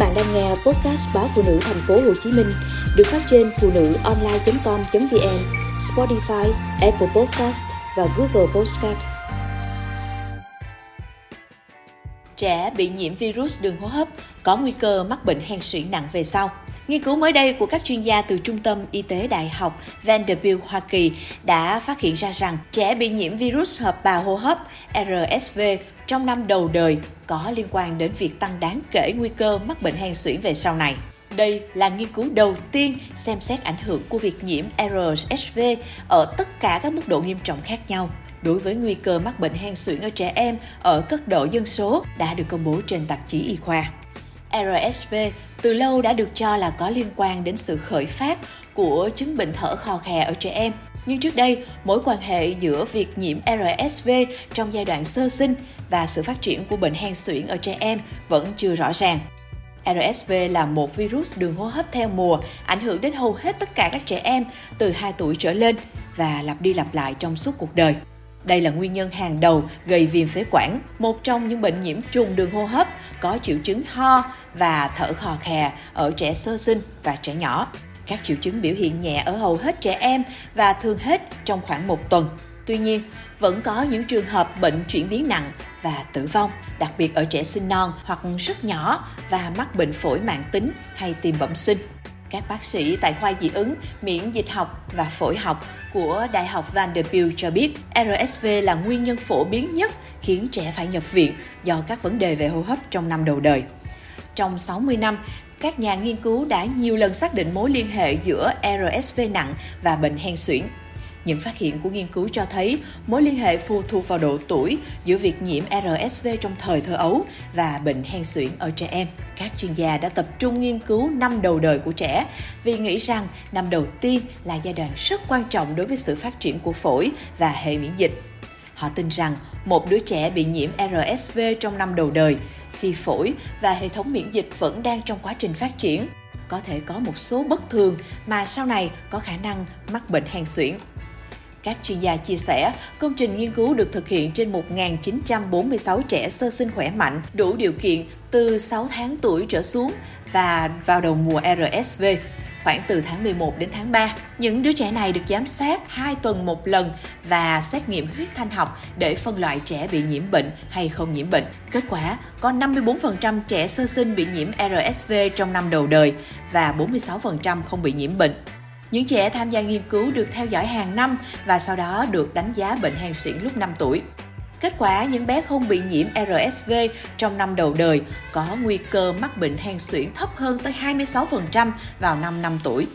bạn đang nghe podcast báo phụ nữ thành phố Hồ Chí Minh được phát trên phụ nữ online.com.vn, Spotify, Apple Podcast và Google Podcast. Trẻ bị nhiễm virus đường hô hấp có nguy cơ mắc bệnh hen suyễn nặng về sau. Nghiên cứu mới đây của các chuyên gia từ Trung tâm Y tế Đại học Vanderbilt, Hoa Kỳ đã phát hiện ra rằng trẻ bị nhiễm virus hợp bào hô hấp RSV trong năm đầu đời có liên quan đến việc tăng đáng kể nguy cơ mắc bệnh hen suyễn về sau này. Đây là nghiên cứu đầu tiên xem xét ảnh hưởng của việc nhiễm RSV ở tất cả các mức độ nghiêm trọng khác nhau đối với nguy cơ mắc bệnh hen suyễn ở trẻ em ở cấp độ dân số đã được công bố trên tạp chí y khoa. RSV từ lâu đã được cho là có liên quan đến sự khởi phát của chứng bệnh thở khò khè ở trẻ em. Nhưng trước đây, mối quan hệ giữa việc nhiễm RSV trong giai đoạn sơ sinh và sự phát triển của bệnh hen suyễn ở trẻ em vẫn chưa rõ ràng. RSV là một virus đường hô hấp theo mùa, ảnh hưởng đến hầu hết tất cả các trẻ em từ 2 tuổi trở lên và lặp đi lặp lại trong suốt cuộc đời. Đây là nguyên nhân hàng đầu gây viêm phế quản, một trong những bệnh nhiễm trùng đường hô hấp có triệu chứng ho và thở khò khè ở trẻ sơ sinh và trẻ nhỏ. Các triệu chứng biểu hiện nhẹ ở hầu hết trẻ em và thường hết trong khoảng một tuần. Tuy nhiên, vẫn có những trường hợp bệnh chuyển biến nặng và tử vong, đặc biệt ở trẻ sinh non hoặc rất nhỏ và mắc bệnh phổi mạng tính hay tim bẩm sinh. Các bác sĩ tại khoa dị ứng, miễn dịch học và phổi học của Đại học Vanderbilt cho biết RSV là nguyên nhân phổ biến nhất khiến trẻ phải nhập viện do các vấn đề về hô hấp trong năm đầu đời. Trong 60 năm, các nhà nghiên cứu đã nhiều lần xác định mối liên hệ giữa RSV nặng và bệnh hen suyễn. Những phát hiện của nghiên cứu cho thấy mối liên hệ phụ thuộc vào độ tuổi giữa việc nhiễm RSV trong thời thơ ấu và bệnh hen suyễn ở trẻ em. Các chuyên gia đã tập trung nghiên cứu năm đầu đời của trẻ vì nghĩ rằng năm đầu tiên là giai đoạn rất quan trọng đối với sự phát triển của phổi và hệ miễn dịch. Họ tin rằng một đứa trẻ bị nhiễm RSV trong năm đầu đời, khi phổi và hệ thống miễn dịch vẫn đang trong quá trình phát triển, có thể có một số bất thường mà sau này có khả năng mắc bệnh hen suyễn. Các chuyên gia chia sẻ, công trình nghiên cứu được thực hiện trên 1.946 trẻ sơ sinh khỏe mạnh, đủ điều kiện từ 6 tháng tuổi trở xuống và vào đầu mùa RSV khoảng từ tháng 11 đến tháng 3. Những đứa trẻ này được giám sát 2 tuần một lần và xét nghiệm huyết thanh học để phân loại trẻ bị nhiễm bệnh hay không nhiễm bệnh. Kết quả, có 54% trẻ sơ sinh bị nhiễm RSV trong năm đầu đời và 46% không bị nhiễm bệnh. Những trẻ tham gia nghiên cứu được theo dõi hàng năm và sau đó được đánh giá bệnh hen suyễn lúc 5 tuổi. Kết quả, những bé không bị nhiễm RSV trong năm đầu đời có nguy cơ mắc bệnh hen suyễn thấp hơn tới 26% vào năm 5 tuổi.